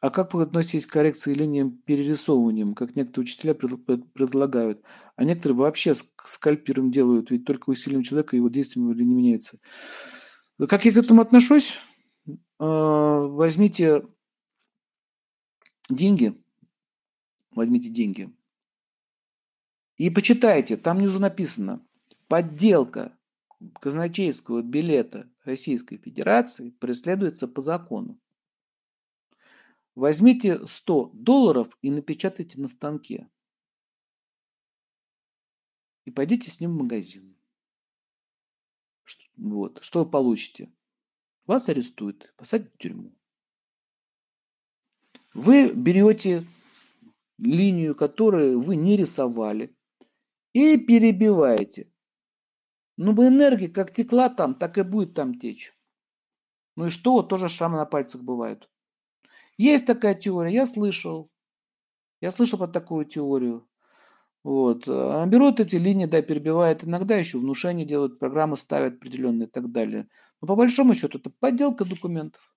А как вы относитесь к коррекции линиям перерисовыванием, как некоторые учителя предлагают? А некоторые вообще скальпиром делают, ведь только усилием человека его действия не меняются. Как я к этому отношусь? А, возьмите деньги, возьмите деньги и почитайте, там внизу написано, подделка казначейского билета Российской Федерации преследуется по закону. Возьмите 100 долларов и напечатайте на станке. И пойдите с ним в магазин. Вот. Что вы получите? Вас арестуют, посадят в тюрьму. Вы берете линию, которую вы не рисовали, и перебиваете. Ну, бы энергия как текла там, так и будет там течь. Ну и что, тоже шрамы на пальцах бывают. Есть такая теория, я слышал. Я слышал про такую теорию. Вот. А берут эти линии, да, перебивают. Иногда еще внушение делают, программы ставят определенные и так далее. Но по большому счету это подделка документов.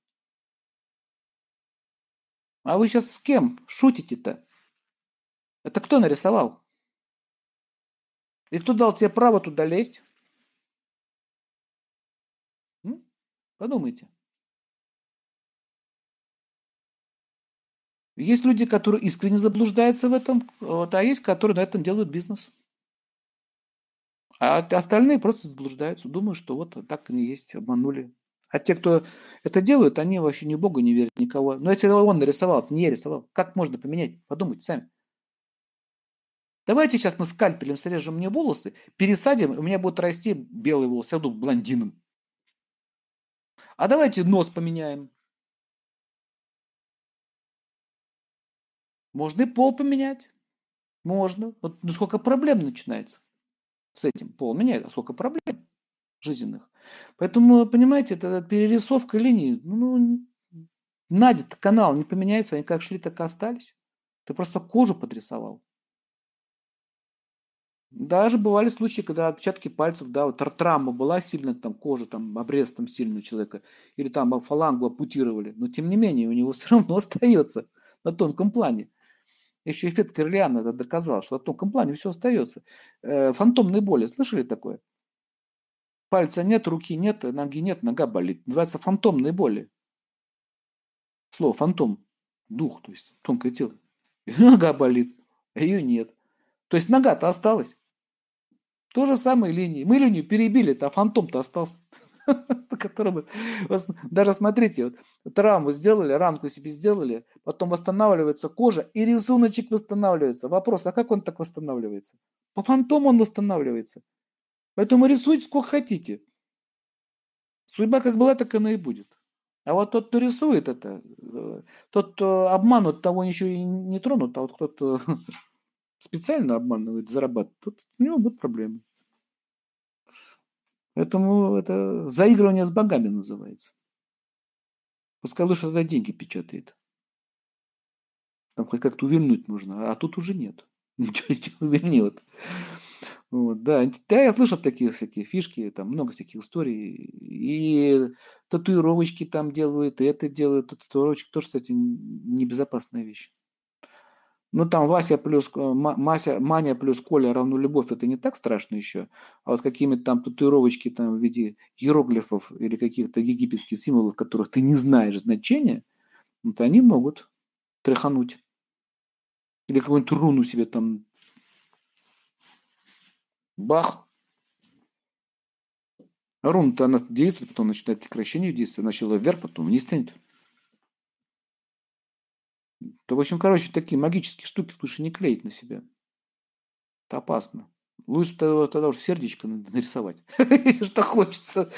А вы сейчас с кем шутите-то? Это кто нарисовал? И кто дал тебе право туда лезть? М? Подумайте. Есть люди, которые искренне заблуждаются в этом, вот, а есть, которые на этом делают бизнес. А остальные просто заблуждаются, думают, что вот так они есть, обманули. А те, кто это делают, они вообще ни Богу не верят, никого. Но если он нарисовал, не я рисовал, как можно поменять? Подумайте сами. Давайте сейчас мы скальпелем срежем мне волосы, пересадим, у меня будут расти белые волосы, я буду блондином. А давайте нос поменяем. Можно и пол поменять. Можно. Вот ну, сколько проблем начинается с этим. Пол меняет, а сколько проблем жизненных. Поэтому, понимаете, это перерисовка линий. Ну, Надя канал не поменяется, они как шли, так и остались. Ты просто кожу подрисовал. Даже бывали случаи, когда отпечатки пальцев, да, вот травма была сильно, там кожа, там обрез там сильный у человека, или там фалангу ампутировали, но тем не менее у него все равно остается на тонком плане. Еще эффект Кирлиана это доказал, что на тонком плане все остается. Э, фантомные боли, слышали такое? Пальца нет, руки нет, ноги нет, нога болит. Называется фантомные боли. Слово фантом, дух, то есть тонкое тело. И нога болит, а ее нет. То есть нога-то осталась. То же самое линии. Мы линию перебили, а фантом-то остался. которому даже смотрите, вот травму сделали, ранку себе сделали, потом восстанавливается кожа и рисуночек восстанавливается. Вопрос, а как он так восстанавливается? По фантому он восстанавливается. Поэтому рисуйте сколько хотите. Судьба как была, так она и будет. А вот тот, кто рисует это, э, тот, кто обманут, того еще и не тронут, а вот кто-то специально обманывает, зарабатывает, тут у него будут проблемы. Поэтому это заигрывание с богами называется. Пускай лучше тогда деньги печатает. Там хоть как-то увильнуть можно, а тут уже нет. Ничего не увильнет. Вот, да. да, я слышал такие всякие фишки, там много всяких историй. И татуировочки там делают, и это делают. Татуировочки тоже, кстати, небезопасная вещь. Ну, там Вася плюс э, Мася, Маня плюс Коля равно любовь, это не так страшно еще. А вот какими-то там татуировочки там в виде иероглифов или каких-то египетских символов, которых ты не знаешь значения, вот они могут тряхануть. Или какую-нибудь руну себе там бах. Руна-то она действует, потом начинает прекращение действия. Начала вверх, потом вниз станет. То, в общем, короче, такие магические штуки лучше не клеить на себя. Это опасно. Лучше тогда, тогда уже сердечко нарисовать, если что хочется.